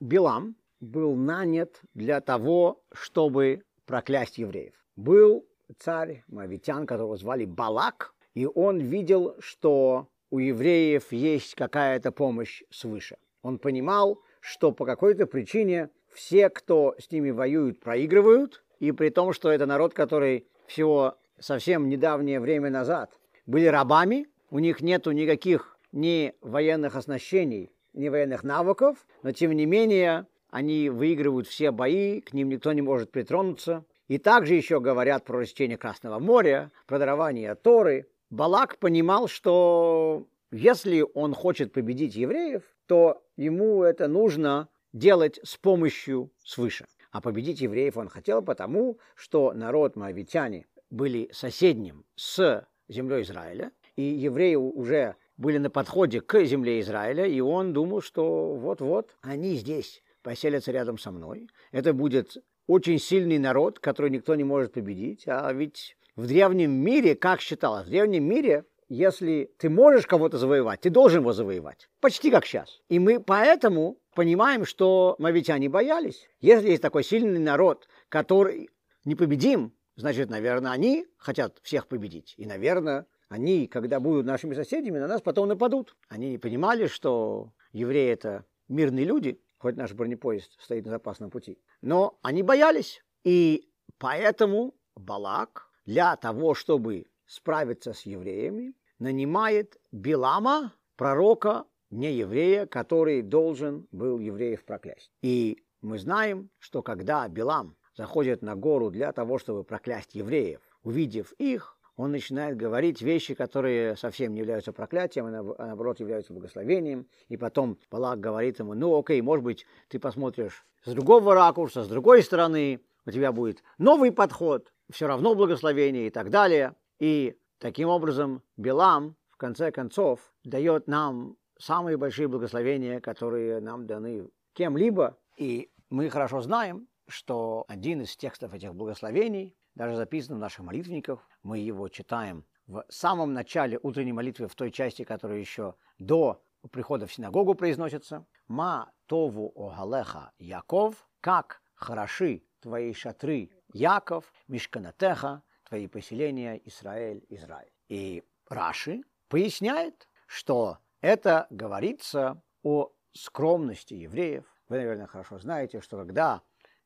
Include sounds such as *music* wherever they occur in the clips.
Билам был нанят для того, чтобы проклясть евреев. Был царь Мавитян, которого звали Балак, и он видел, что у евреев есть какая-то помощь свыше. Он понимал, что по какой-то причине все, кто с ними воюют, проигрывают, и при том, что это народ, который всего совсем недавнее время назад были рабами, у них нету никаких ни военных оснащений, ни военных навыков, но тем не менее они выигрывают все бои, к ним никто не может притронуться. И также еще говорят про растение Красного моря, про дарование Торы. Балак понимал, что если он хочет победить евреев, то ему это нужно делать с помощью свыше. А победить евреев он хотел потому, что народ моавитяне были соседним с землей Израиля, и евреи уже были на подходе к земле Израиля, и он думал, что вот-вот они здесь поселятся рядом со мной. Это будет очень сильный народ, который никто не может победить. А ведь в древнем мире, как считалось, в древнем мире, если ты можешь кого-то завоевать, ты должен его завоевать. Почти как сейчас. И мы поэтому понимаем, что мавитяне боялись. Если есть такой сильный народ, который непобедим, значит, наверное, они хотят всех победить. И, наверное, они, когда будут нашими соседями, на нас потом нападут. Они не понимали, что евреи это мирные люди, хоть наш бронепоезд стоит на запасном пути. Но они боялись. И поэтому Балак для того, чтобы справиться с евреями, нанимает Билама, пророка, не еврея, который должен был евреев проклясть. И мы знаем, что когда Билам заходит на гору для того, чтобы проклясть евреев, увидев их, он начинает говорить вещи, которые совсем не являются проклятием, а наоборот являются благословением. И потом Балак говорит ему, ну окей, может быть, ты посмотришь с другого ракурса, с другой стороны, у тебя будет новый подход, все равно благословение и так далее. И таким образом Белам, в конце концов, дает нам самые большие благословения, которые нам даны кем-либо. И мы хорошо знаем, что один из текстов этих благословений даже записан в наших молитвенниках. Мы его читаем в самом начале утренней молитвы, в той части, которая еще до прихода в синагогу произносится. «Ма тову огалеха Яков, как хороши твои шатры, Яков, Мишканатеха, твои поселения, Израиль, Израиль». И Раши поясняет, что это говорится о скромности евреев. Вы, наверное, хорошо знаете, что когда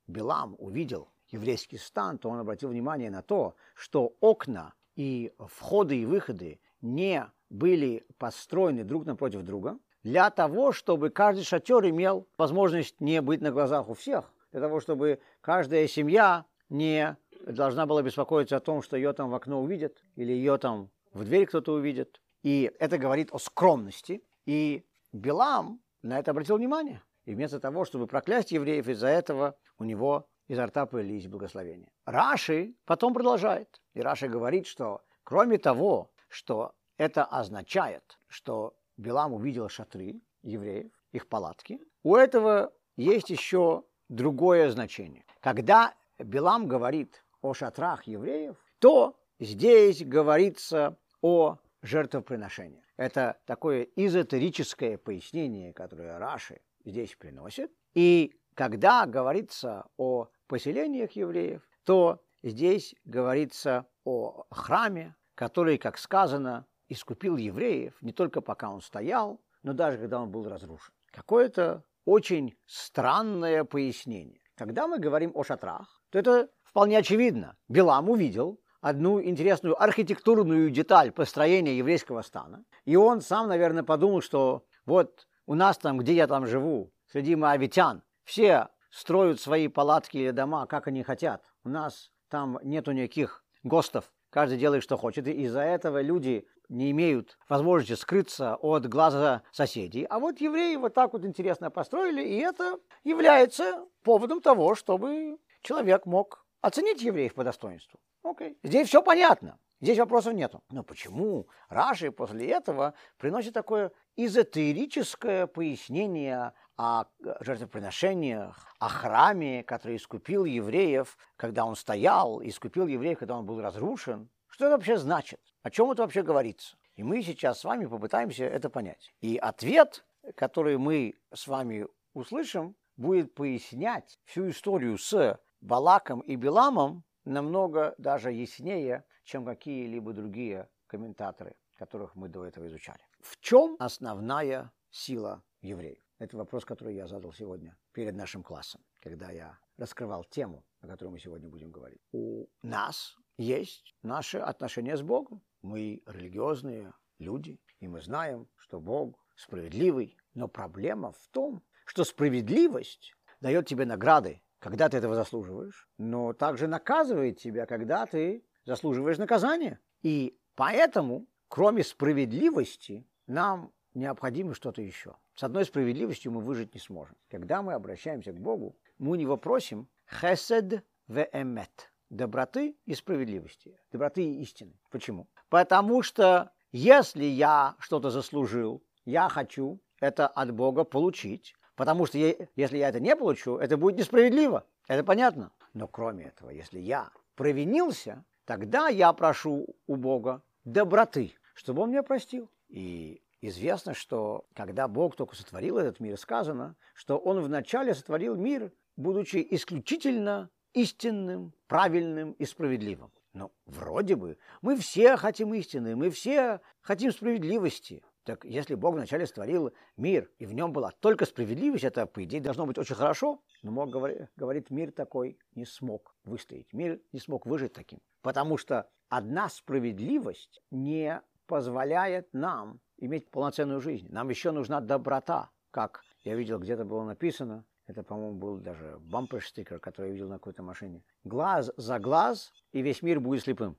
Билам увидел еврейский стан, то он обратил внимание на то, что окна и входы и выходы не были построены друг напротив друга, для того, чтобы каждый шатер имел возможность не быть на глазах у всех, для того, чтобы каждая семья не должна была беспокоиться о том, что ее там в окно увидят, или ее там в дверь кто-то увидит. И это говорит о скромности. И Билам на это обратил внимание. И вместо того, чтобы проклясть евреев из-за этого, у него изо рта появились благословения. Раши потом продолжает. И Раши говорит, что кроме того, что это означает, что Билам увидел шатры евреев, их палатки, у этого есть еще другое значение. Когда Билам говорит о шатрах евреев, то здесь говорится о жертвоприношении. Это такое эзотерическое пояснение, которое Раши здесь приносит. И когда говорится о поселениях евреев, то здесь говорится о храме, который, как сказано, искупил евреев не только пока он стоял, но даже когда он был разрушен. Какое-то очень странное пояснение. Когда мы говорим о шатрах, то это вполне очевидно. Билам увидел одну интересную архитектурную деталь построения еврейского стана, и он сам, наверное, подумал, что вот у нас там, где я там живу, среди моавитян, все строят свои палатки или дома, как они хотят. У нас там нету никаких ГОСТов. Каждый делает, что хочет. И из-за этого люди не имеют возможности скрыться от глаза соседей. А вот евреи вот так вот интересно построили, и это является поводом того, чтобы человек мог оценить евреев по достоинству. Окей. Здесь все понятно. Здесь вопросов нету. Но почему Раши после этого приносит такое эзотерическое пояснение о жертвоприношениях, о храме, который искупил евреев, когда он стоял, искупил евреев, когда он был разрушен. Что это вообще значит? О чем это вообще говорится? И мы сейчас с вами попытаемся это понять. И ответ, который мы с вами услышим, будет пояснять всю историю с Балаком и Биламом намного даже яснее, чем какие-либо другие комментаторы, которых мы до этого изучали. В чем основная сила евреев? Это вопрос, который я задал сегодня перед нашим классом, когда я раскрывал тему, о которой мы сегодня будем говорить. У нас есть наши отношения с Богом. Мы религиозные люди, и мы знаем, что Бог справедливый. Но проблема в том, что справедливость дает тебе награды, когда ты этого заслуживаешь, но также наказывает тебя, когда ты заслуживаешь наказания. И поэтому, кроме справедливости, нам необходимо что-то еще. С одной справедливостью мы выжить не сможем. Когда мы обращаемся к Богу, мы у него просим хесед веэмет доброты и справедливости, доброты и истины. Почему? Потому что если я что-то заслужил, я хочу это от Бога получить, потому что если я это не получу, это будет несправедливо. Это понятно. Но кроме этого, если я провинился, тогда я прошу у Бога доброты, чтобы Он меня простил. И известно, что когда Бог только сотворил этот мир, сказано, что Он вначале сотворил мир, будучи исключительно истинным, правильным и справедливым. Но вроде бы мы все хотим истины, мы все хотим справедливости. Так если Бог вначале створил мир, и в нем была только справедливость, это, по идее, должно быть очень хорошо. Но Бог говорит, мир такой не смог выстоять. Мир не смог выжить таким. Потому что одна справедливость не позволяет нам иметь полноценную жизнь. Нам еще нужна доброта. Как я видел, где-то было написано, это, по-моему, был даже бампер-стикер, который я видел на какой-то машине. Глаз за глаз, и весь мир будет слепым.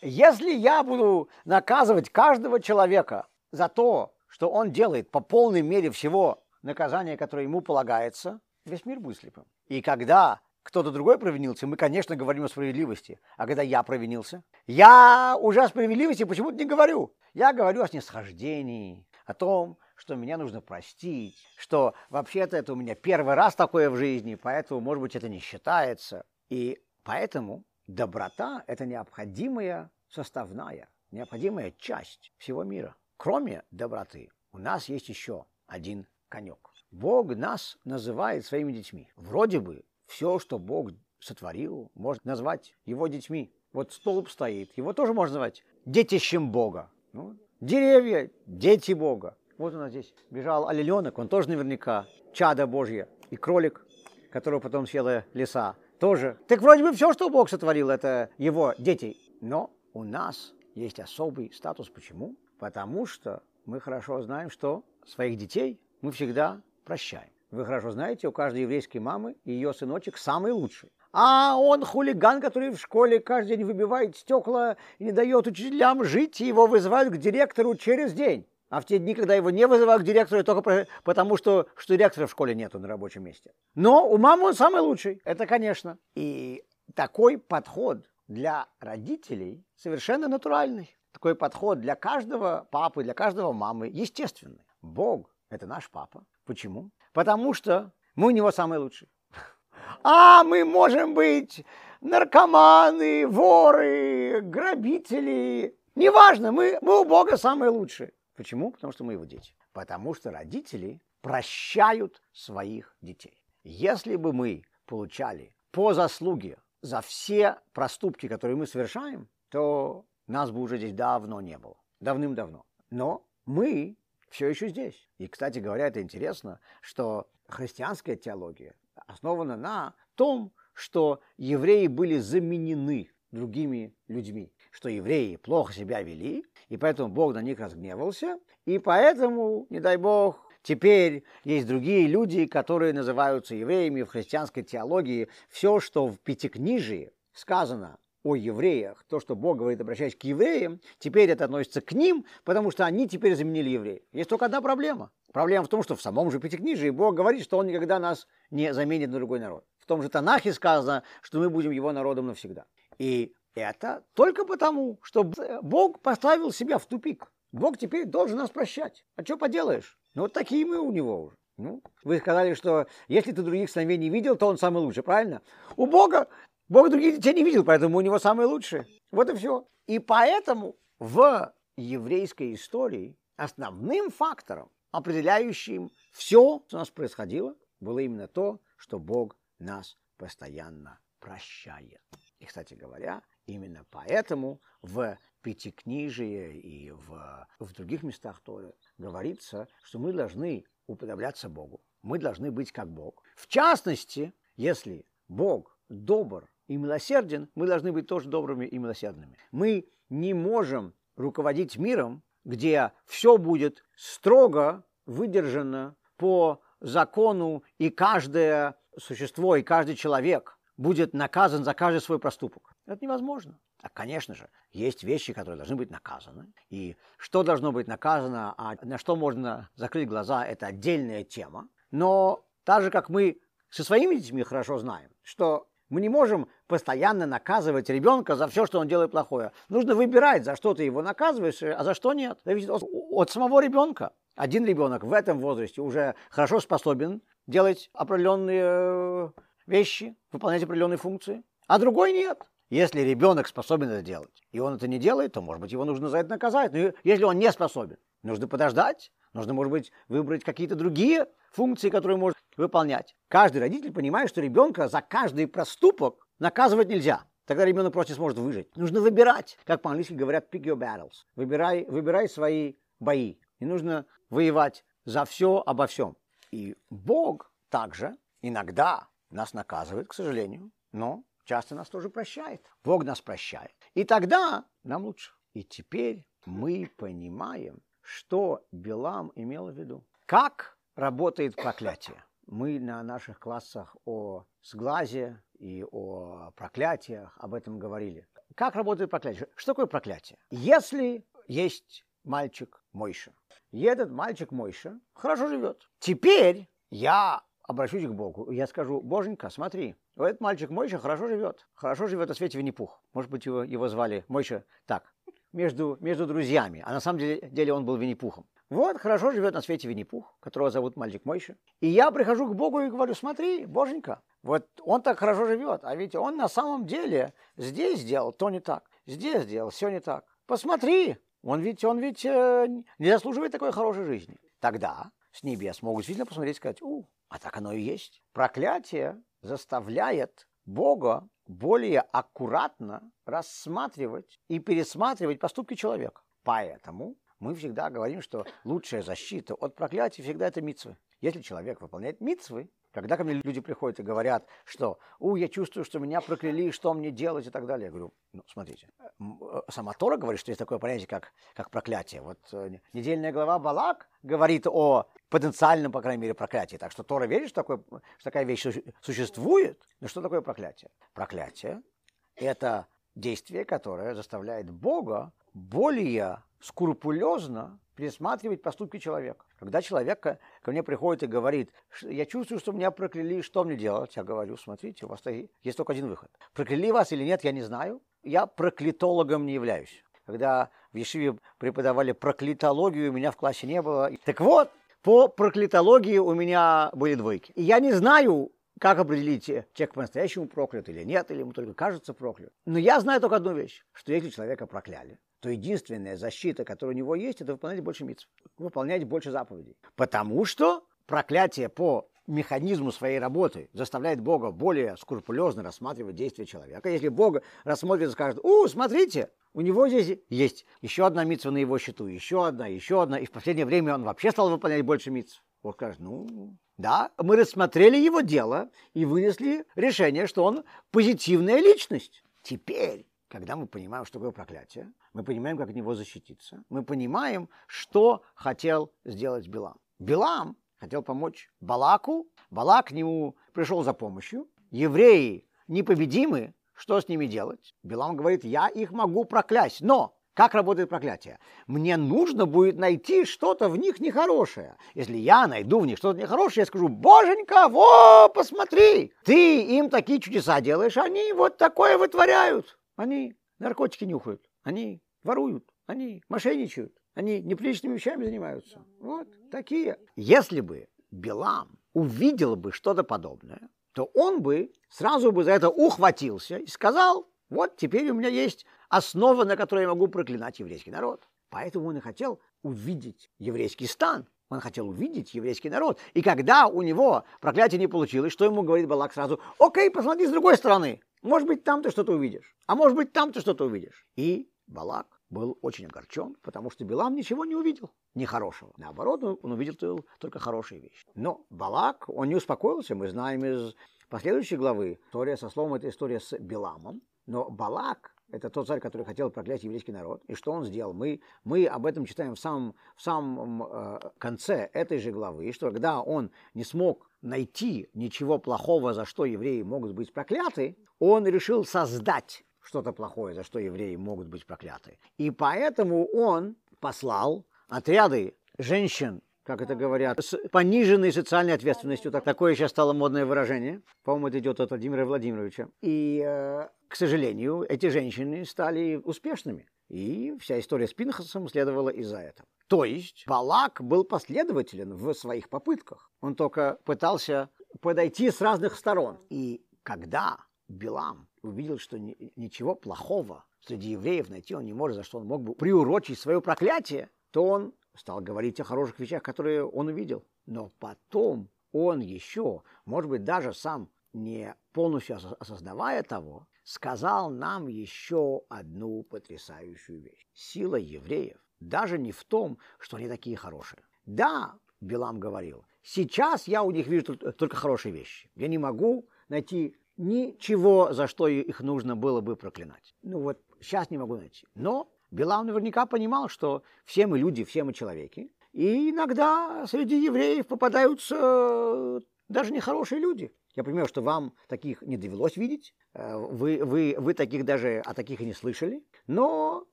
Если я буду наказывать каждого человека за то, что он делает по полной мере всего наказания, которое ему полагается, весь мир будет слепым. И когда кто-то другой провинился, мы, конечно, говорим о справедливости. А когда я провинился, я уже о справедливости почему-то не говорю. Я говорю о снисхождении, о том, что меня нужно простить, что вообще-то это у меня первый раз такое в жизни, поэтому, может быть, это не считается. И поэтому доброта – это необходимая составная, необходимая часть всего мира. Кроме доброты, у нас есть еще один конек. Бог нас называет своими детьми. Вроде бы все, что Бог сотворил, можно назвать его детьми. Вот столб стоит, его тоже можно назвать детищем Бога. Ну, деревья – дети Бога. Вот у нас здесь бежал олененок, он тоже наверняка чада Божье. И кролик, которого потом съела лиса, тоже. Так вроде бы все, что Бог сотворил, это его дети. Но у нас есть особый статус. Почему? Потому что мы хорошо знаем, что своих детей мы всегда прощаем. Вы хорошо знаете, у каждой еврейской мамы ее сыночек самый лучший. А он хулиган, который в школе каждый день выбивает стекла и не дает учителям жить, и его вызывают к директору через день. А в те дни, когда его не вызывают к директору, только потому, что, что директора в школе нету на рабочем месте. Но у мамы он самый лучший, это конечно. И такой подход для родителей совершенно натуральный. Такой подход для каждого папы, для каждого мамы естественный. Бог – это наш папа. Почему? Потому что мы у него самые лучшие. *laughs* А мы можем быть наркоманы, воры, грабители. Неважно, мы, мы у Бога самые лучшие. Почему? Потому что мы его дети. Потому что родители прощают своих детей. Если бы мы получали по заслуге за все проступки, которые мы совершаем, то нас бы уже здесь давно не было. Давным-давно. Но мы все еще здесь. И, кстати говоря, это интересно, что христианская теология основана на том, что евреи были заменены другими людьми что евреи плохо себя вели, и поэтому Бог на них разгневался, и поэтому, не дай Бог, Теперь есть другие люди, которые называются евреями в христианской теологии. Все, что в Пятикнижии сказано о евреях, то, что Бог говорит, обращаясь к евреям, теперь это относится к ним, потому что они теперь заменили евреев. Есть только одна проблема. Проблема в том, что в самом же Пятикнижии Бог говорит, что Он никогда нас не заменит на другой народ. В том же Танахе сказано, что мы будем Его народом навсегда. И это только потому, что Бог поставил себя в тупик. Бог теперь должен нас прощать. А что поделаешь? Ну, вот такие мы у него уже. Ну, вы сказали, что если ты других сыновей не видел, то он самый лучший, правильно? У Бога, Бог других детей не видел, поэтому у него самые лучшие. Вот и все. И поэтому в еврейской истории основным фактором, определяющим все, что у нас происходило, было именно то, что Бог нас постоянно прощает. И, кстати говоря, именно поэтому в Пятикнижие и в, в других местах Торы говорится, что мы должны уподобляться Богу. Мы должны быть как Бог. В частности, если Бог добр и милосерден, мы должны быть тоже добрыми и милосердными. Мы не можем руководить миром, где все будет строго выдержано по закону, и каждое существо, и каждый человек будет наказан за каждый свой проступок. Это невозможно. А, конечно же, есть вещи, которые должны быть наказаны. И что должно быть наказано, а на что можно закрыть глаза, это отдельная тема. Но так же, как мы со своими детьми хорошо знаем, что мы не можем постоянно наказывать ребенка за все, что он делает плохое. Нужно выбирать, за что ты его наказываешь, а за что нет. Зависит от, от самого ребенка. Один ребенок в этом возрасте уже хорошо способен делать определенные э, вещи, выполнять определенные функции, а другой нет. Если ребенок способен это делать, и он это не делает, то, может быть, его нужно за это наказать. Но если он не способен, нужно подождать, нужно, может быть, выбрать какие-то другие функции, которые может выполнять. Каждый родитель понимает, что ребенка за каждый проступок наказывать нельзя. Тогда ребенок просто не сможет выжить. Нужно выбирать, как по-английски говорят, pick your battles. Выбирай, выбирай свои бои. Не нужно воевать за все обо всем. И Бог также иногда нас наказывает, к сожалению, но часто нас тоже прощает. Бог нас прощает. И тогда нам лучше. И теперь мы понимаем, что Билам имел в виду. Как работает проклятие? Мы на наших классах о сглазе и о проклятиях об этом говорили. Как работает проклятие? Что такое проклятие? Если есть мальчик Мойша, и этот мальчик Мойша хорошо живет. Теперь я обращусь к Богу, я скажу, Боженька, смотри, этот мальчик Мойша хорошо живет. Хорошо живет на свете Винни-Пух. Может быть, его, его звали Мойша так, между, между друзьями. А на самом деле, деле он был Винни-Пухом. Вот, хорошо живет на свете Винни-Пух, которого зовут мальчик Мойша. И я прихожу к Богу и говорю, смотри, Боженька, вот он так хорошо живет, а ведь он на самом деле здесь сделал то не так, здесь сделал все не так. Посмотри, он ведь, он ведь э, не заслуживает такой хорошей жизни. Тогда с небес могут действительно посмотреть и сказать, у, а так оно и есть. Проклятие заставляет Бога более аккуратно рассматривать и пересматривать поступки человека. Поэтому мы всегда говорим, что лучшая защита от проклятия всегда это митцвы. Если человек выполняет митцвы, когда ко мне люди приходят и говорят, что «У, я чувствую, что меня прокляли, что мне делать?» и так далее, я говорю, ну, смотрите, э, сама Тора говорит, что есть такое понятие, как, как проклятие. Вот э, недельная глава Балак говорит о потенциальном, по крайней мере, проклятии. Так что Тора верит, что, такое, что такая вещь существует. Но что такое проклятие? Проклятие – это действие, которое заставляет Бога более скрупулезно пересматривать поступки человека. Когда человек ко, мне приходит и говорит, я чувствую, что меня прокляли, что мне делать? Я говорю, смотрите, у вас есть только один выход. Прокляли вас или нет, я не знаю. Я проклятологом не являюсь. Когда в Ешиве преподавали проклятологию, меня в классе не было. Так вот, по проклятологии у меня были двойки. И я не знаю, как определить, человек по-настоящему проклят или нет, или ему только кажется проклят. Но я знаю только одну вещь, что если человека прокляли, то единственная защита, которая у него есть, это выполнять больше митцв, выполнять больше заповедей. Потому что проклятие по механизму своей работы заставляет Бога более скрупулезно рассматривать действия человека. Если Бог рассмотрит и скажет, у, смотрите, у него здесь есть еще одна митцва на его счету, еще одна, еще одна, и в последнее время он вообще стал выполнять больше митцв. Бог скажет, ну, да, мы рассмотрели его дело и вынесли решение, что он позитивная личность. Теперь когда мы понимаем, что такое проклятие, мы понимаем, как от него защититься, мы понимаем, что хотел сделать Билам. Билам хотел помочь Балаку, Балак к нему пришел за помощью, евреи непобедимы, что с ними делать? Билам говорит, я их могу проклясть, но как работает проклятие? Мне нужно будет найти что-то в них нехорошее. Если я найду в них что-то нехорошее, я скажу, боженька, во, посмотри, ты им такие чудеса делаешь, они вот такое вытворяют. Они наркотики нюхают, они воруют, они мошенничают, они неприличными вещами занимаются. Вот такие. Если бы Билам увидел бы что-то подобное, то он бы сразу бы за это ухватился и сказал, вот теперь у меня есть основа, на которой я могу проклинать еврейский народ. Поэтому он и хотел увидеть еврейский стан Он хотел увидеть еврейский народ. И когда у него проклятие не получилось, что ему говорит Балак сразу? Окей, посмотри с другой стороны. Может быть, там ты что-то увидишь. А может быть, там ты что-то увидишь. И Балак был очень огорчен, потому что Билам ничего не увидел нехорошего. Наоборот, он увидел только хорошие вещи. Но Балак, он не успокоился. Мы знаем из последующей главы, история со словом, это история с Биламом. Но Балак, это тот царь, который хотел проклясть еврейский народ. И что он сделал? Мы, мы об этом читаем в самом, в самом э, конце этой же главы, что когда он не смог найти ничего плохого, за что евреи могут быть прокляты, он решил создать что-то плохое, за что евреи могут быть прокляты. И поэтому он послал отряды женщин, как это говорят, с пониженной социальной ответственностью. Так, такое сейчас стало модное выражение. По-моему, это идет от Владимира Владимировича. И, э, к сожалению, эти женщины стали успешными. И вся история с Пинхасом следовала из-за этого. То есть Балак был последователен в своих попытках. Он только пытался подойти с разных сторон. И когда Билам увидел, что ни, ничего плохого среди евреев найти он не может, за что он мог бы приурочить свое проклятие, то он стал говорить о хороших вещах, которые он увидел. Но потом он еще, может быть, даже сам не полностью осознавая того, сказал нам еще одну потрясающую вещь. Сила евреев даже не в том, что они такие хорошие. Да, Билам говорил, сейчас я у них вижу только хорошие вещи. Я не могу найти ничего, за что их нужно было бы проклинать. Ну вот сейчас не могу найти. Но Билам наверняка понимал, что все мы люди, все мы человеки. И иногда среди евреев попадаются э, даже нехорошие люди. Я понимаю, что вам таких не довелось видеть, э, вы, вы, вы таких даже о таких и не слышали. Но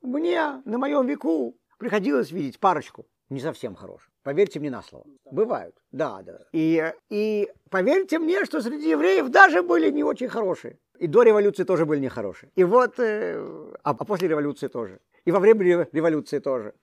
мне на моем веку приходилось видеть парочку не совсем хороших. Поверьте мне на слово. Бывают, да, да. И, и поверьте мне, что среди евреев даже были не очень хорошие. И до революции тоже были нехорошие. И вот, э, а, а после революции тоже. И во время революции тоже.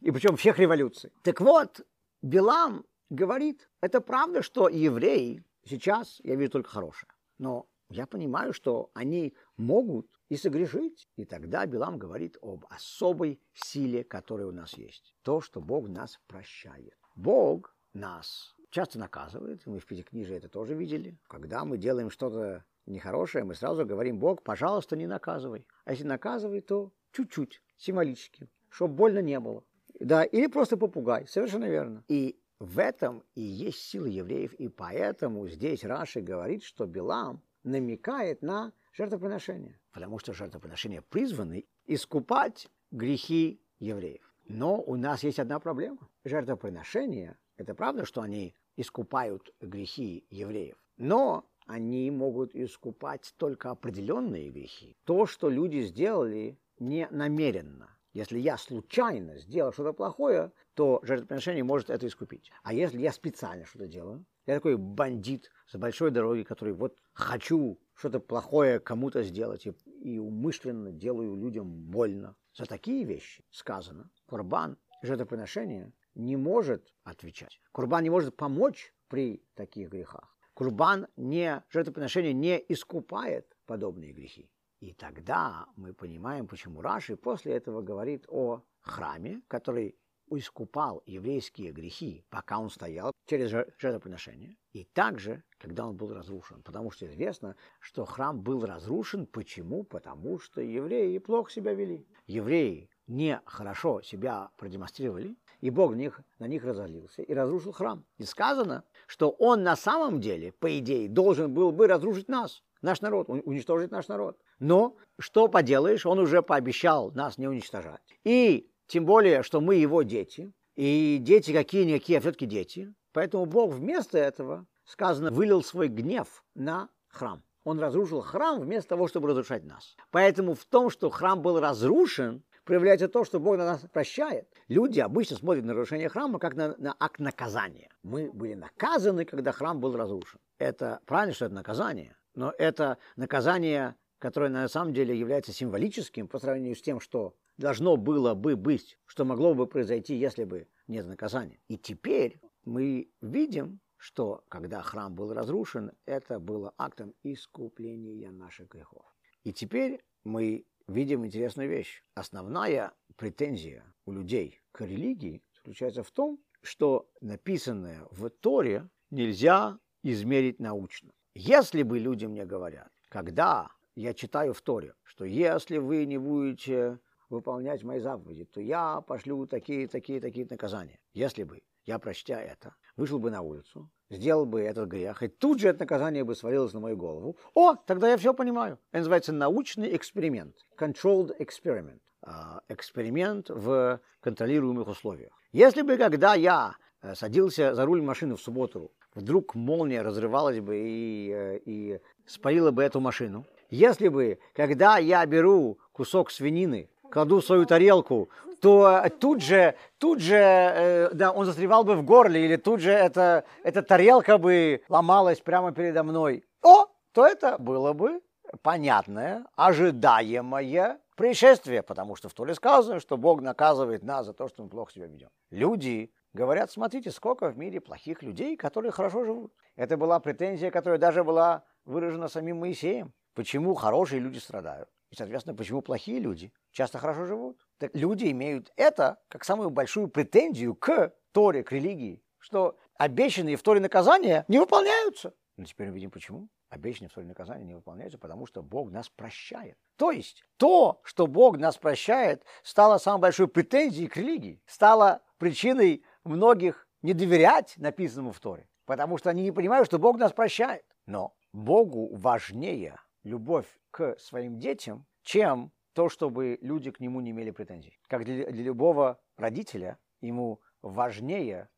И причем всех революций. Так вот, Билам говорит, это правда, что евреи сейчас, я вижу только хорошее. Но я понимаю, что они могут и согрешить. И тогда Билам говорит об особой силе, которая у нас есть. То, что Бог нас прощает. Бог нас часто наказывает, мы в Пятикнижии это тоже видели. Когда мы делаем что-то нехорошее, мы сразу говорим, Бог, пожалуйста, не наказывай. А если наказывай, то чуть-чуть, символически, чтобы больно не было. Да, или просто попугай, совершенно верно. И в этом и есть сила евреев, и поэтому здесь Раши говорит, что Билам намекает на жертвоприношение, потому что жертвоприношения призваны искупать грехи евреев. Но у нас есть одна проблема. Жертвоприношения, это правда, что они искупают грехи евреев, но они могут искупать только определенные грехи. То, что люди сделали не намеренно. Если я случайно сделал что-то плохое, то жертвоприношение может это искупить. А если я специально что-то делаю, я такой бандит с большой дороги, который вот хочу что-то плохое кому-то сделать и, и умышленно делаю людям больно. За такие вещи сказано, Курбан, жертвоприношение, не может отвечать. Курбан не может помочь при таких грехах. Курбан не, жертвоприношение не искупает подобные грехи. И тогда мы понимаем, почему Раши после этого говорит о храме, который искупал еврейские грехи, пока он стоял через жертвоприношение, и также, когда он был разрушен. Потому что известно, что храм был разрушен. Почему? Потому что евреи плохо себя вели. Евреи не хорошо себя продемонстрировали, и Бог на них, на них разозлился и разрушил храм. И сказано, что он на самом деле, по идее, должен был бы разрушить нас, наш народ, уничтожить наш народ. Но что поделаешь, он уже пообещал нас не уничтожать. И тем более, что мы его дети. И дети какие-никакие, а все-таки дети. Поэтому Бог вместо этого, сказано, вылил свой гнев на храм. Он разрушил храм вместо того, чтобы разрушать нас. Поэтому в том, что храм был разрушен, проявляется то, что Бог на нас прощает. Люди обычно смотрят на разрушение храма как на, на акт наказания. Мы были наказаны, когда храм был разрушен. Это правильно, что это наказание, но это наказание, которое на самом деле является символическим по сравнению с тем, что должно было бы быть, что могло бы произойти, если бы нет наказания. И теперь мы видим, что когда храм был разрушен, это было актом искупления наших грехов. И теперь мы видим интересную вещь. Основная претензия у людей к религии заключается в том, что написанное в Торе нельзя измерить научно. Если бы люди мне говорят, когда я читаю в Торе, что если вы не будете выполнять мои заповеди, то я пошлю такие, такие, такие наказания. Если бы я, прочтя это, вышел бы на улицу, сделал бы этот грех, и тут же это наказание бы свалилось на мою голову, о, тогда я все понимаю. Это называется научный эксперимент, controlled experiment, а, эксперимент в контролируемых условиях. Если бы, когда я э, садился за руль машины в субботу, вдруг молния разрывалась бы и, э, и спалила бы эту машину, если бы, когда я беру кусок свинины, кладу в свою тарелку, то тут же, тут же, э, да, он застревал бы в горле, или тут же эта, эта тарелка бы ломалась прямо передо мной. О, то это было бы понятное, ожидаемое происшествие, потому что в Торе сказано, что Бог наказывает нас за то, что мы плохо себя ведем. Люди говорят, смотрите, сколько в мире плохих людей, которые хорошо живут. Это была претензия, которая даже была выражена самим Моисеем. Почему хорошие люди страдают? И, соответственно, почему плохие люди часто хорошо живут? Так люди имеют это как самую большую претензию к Торе, к религии, что обещанные в Торе наказания не выполняются. Но теперь мы видим, почему. Обещанные в Торе наказания не выполняются, потому что Бог нас прощает. То есть то, что Бог нас прощает, стало самой большой претензией к религии, стало причиной многих не доверять написанному в Торе, потому что они не понимают, что Бог нас прощает. Но Богу важнее любовь к своим детям, чем то, чтобы люди к нему не имели претензий. Как для, для любого родителя, ему важнее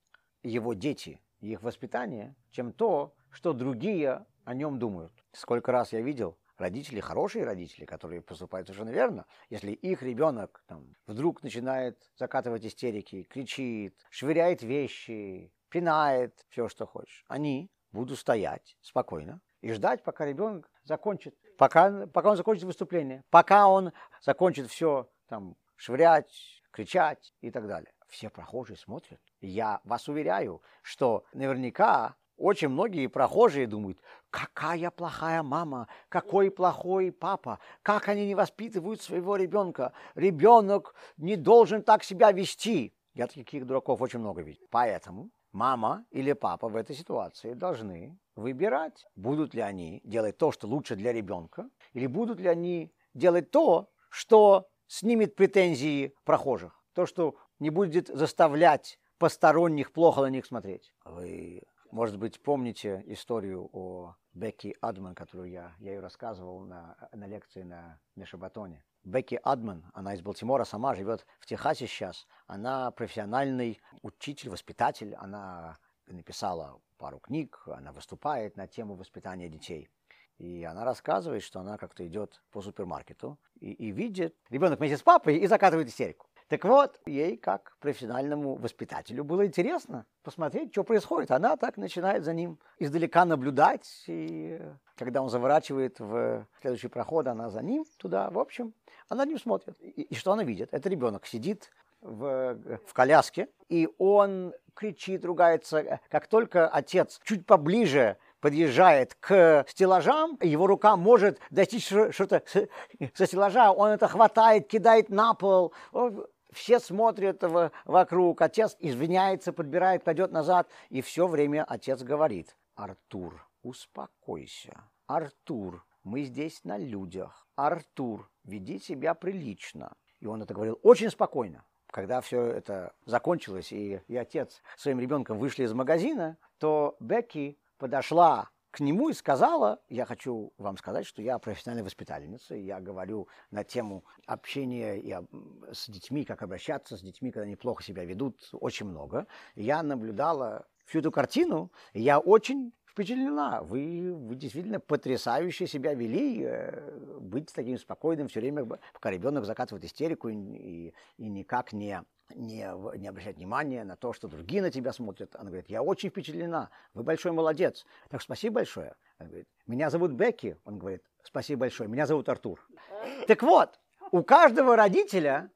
его дети, их воспитание, чем то, что другие о нем думают. Сколько раз я видел родители, хорошие родители, которые поступают совершенно верно, если их ребенок там, вдруг начинает закатывать истерики, кричит, швыряет вещи, пинает, все, что хочешь, они будут стоять спокойно и ждать, пока ребенок закончит, пока, пока он закончит выступление, пока он закончит все там швырять, кричать и так далее. Все прохожие смотрят. Я вас уверяю, что наверняка очень многие прохожие думают, какая плохая мама, какой плохой папа, как они не воспитывают своего ребенка. Ребенок не должен так себя вести. Я таких дураков очень много видел. Поэтому мама или папа в этой ситуации должны выбирать, будут ли они делать то, что лучше для ребенка, или будут ли они делать то, что снимет претензии прохожих, то, что не будет заставлять посторонних плохо на них смотреть. Вы, может быть, помните историю о Бекки Адман, которую я, я ее рассказывал на, на лекции на, на Шабатоне. Бекки Адман, она из Балтимора, сама живет в Техасе сейчас. Она профессиональный учитель, воспитатель. Она написала пару книг, она выступает на тему воспитания детей. И она рассказывает, что она как-то идет по супермаркету и, и видит ребенок вместе с папой и закатывает истерику. Так вот, ей, как профессиональному воспитателю, было интересно посмотреть, что происходит. Она так начинает за ним издалека наблюдать, и когда он заворачивает в следующий проход, она за ним туда, в общем, она за ним смотрит. И, и что она видит? Это ребенок сидит в, в коляске, и он кричит, ругается. Как только отец чуть поближе подъезжает к стеллажам, его рука может достичь что-то со стеллажа, он это хватает, кидает на пол. Все смотрят вокруг, отец извиняется, подбирает, кладет назад, и все время отец говорит, Артур, успокойся. Артур, мы здесь на людях. Артур, веди себя прилично. И он это говорил очень спокойно. Когда все это закончилось, и, и отец своим ребенком вышли из магазина, то Бекки подошла к нему и сказала, я хочу вам сказать, что я профессиональная воспитательница, и я говорю на тему общения и, с детьми, как обращаться с детьми, когда они плохо себя ведут, очень много. Я наблюдала всю эту картину, и я очень впечатлена. Вы, вы действительно потрясающе себя вели, э, быть таким спокойным все время, пока ребенок закатывает истерику и, и, никак не, не, не обращать внимания на то, что другие на тебя смотрят. Она говорит, я очень впечатлена, вы большой молодец. Так спасибо большое. Она говорит, меня зовут Бекки. Он говорит, спасибо большое, меня зовут Артур. Так вот, у каждого родителя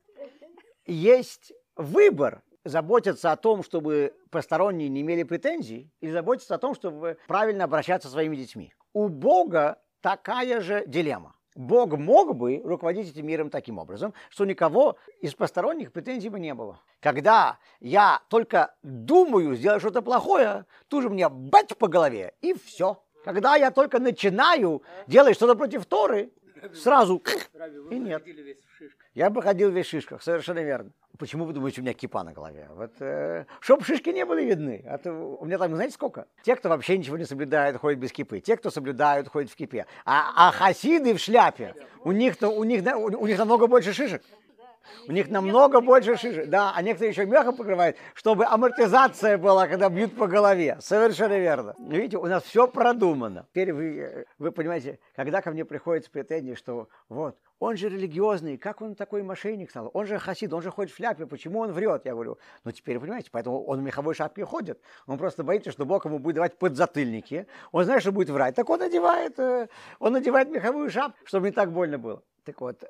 есть выбор, заботиться о том, чтобы посторонние не имели претензий, или заботиться о том, чтобы правильно обращаться со своими детьми. У Бога такая же дилемма. Бог мог бы руководить этим миром таким образом, что никого из посторонних претензий бы не было. Когда я только думаю сделать что-то плохое, тут же мне бать по голове, и все. Когда я только начинаю делать что-то против Торы, сразу и нет. Я бы ходил весь в шишках, совершенно верно. Почему вы думаете, у меня кипа на голове? Вот, э, чтобы шишки не были видны. А то у меня там, знаете, сколько? Те, кто вообще ничего не соблюдает, ходят без кипы. Те, кто соблюдают, ходят в кипе. А, а хасиды в шляпе, у них, у, них, у них намного больше шишек. У них намного больше шишек. Да, а некоторые еще мягко покрывают, чтобы амортизация была, когда бьют по голове. Совершенно верно. Видите, у нас все продумано. Теперь вы, вы понимаете, когда ко мне приходят претензии, что вот, он же религиозный, как он такой мошенник стал? Он же хасид, он же ходит в шляпе, почему он врет? Я говорю, ну теперь понимаете, поэтому он в меховой шапке ходит. Он просто боится, что Бог ему будет давать подзатыльники. Он знает, что будет врать. Так он надевает, э, он надевает меховую шапку, чтобы не так больно было. Так вот,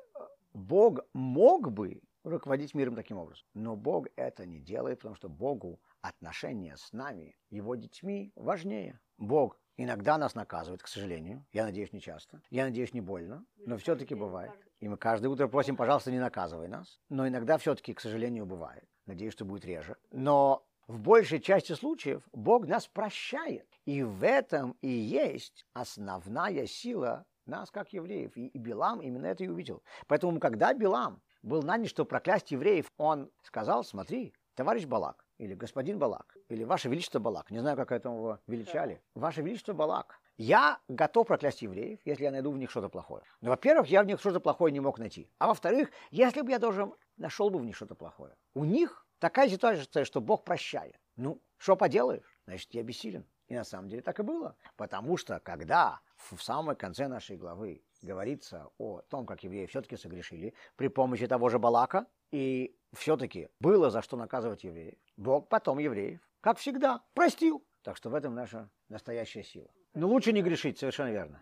Бог мог бы руководить миром таким образом, но Бог это не делает, потому что Богу отношения с нами, его детьми, важнее. Бог иногда нас наказывает, к сожалению. Я надеюсь, не часто. Я надеюсь, не больно. Но все-таки бывает. И мы каждое утро просим, пожалуйста, не наказывай нас. Но иногда все-таки, к сожалению, бывает. Надеюсь, что будет реже. Но в большей части случаев Бог нас прощает. И в этом и есть основная сила нас, как евреев. И, и Билам именно это и увидел. Поэтому, когда Билам был нанят, чтобы проклясть евреев, он сказал, смотри, товарищ Балак, или господин Балак, или Ваше Величество Балак, не знаю, как это его величали, Ваше Величество Балак, я готов проклясть евреев, если я найду в них что-то плохое. Но, во-первых, я в них что-то плохое не мог найти. А во-вторых, если бы я должен нашел бы в них что-то плохое. У них такая ситуация, что Бог прощает. Ну, что поделаешь? Значит, я бессилен. И на самом деле так и было. Потому что когда в самом конце нашей главы говорится о том, как евреи все-таки согрешили при помощи того же Балака, и все-таки было за что наказывать евреев, Бог потом евреев, как всегда, простил. Так что в этом наша настоящая сила. Но лучше не грешить, совершенно верно.